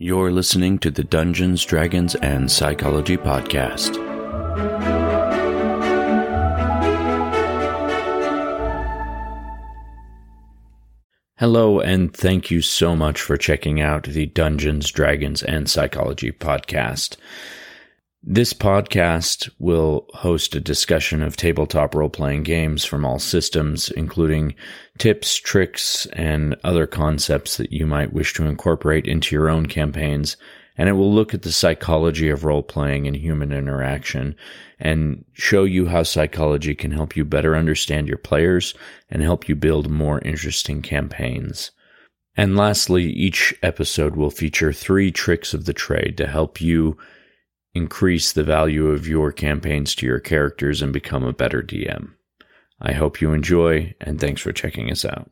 You're listening to the Dungeons, Dragons, and Psychology Podcast. Hello, and thank you so much for checking out the Dungeons, Dragons, and Psychology Podcast. This podcast will host a discussion of tabletop role playing games from all systems, including tips, tricks, and other concepts that you might wish to incorporate into your own campaigns. And it will look at the psychology of role playing and human interaction and show you how psychology can help you better understand your players and help you build more interesting campaigns. And lastly, each episode will feature three tricks of the trade to help you increase the value of your campaigns to your characters and become a better DM. I hope you enjoy, and thanks for checking us out.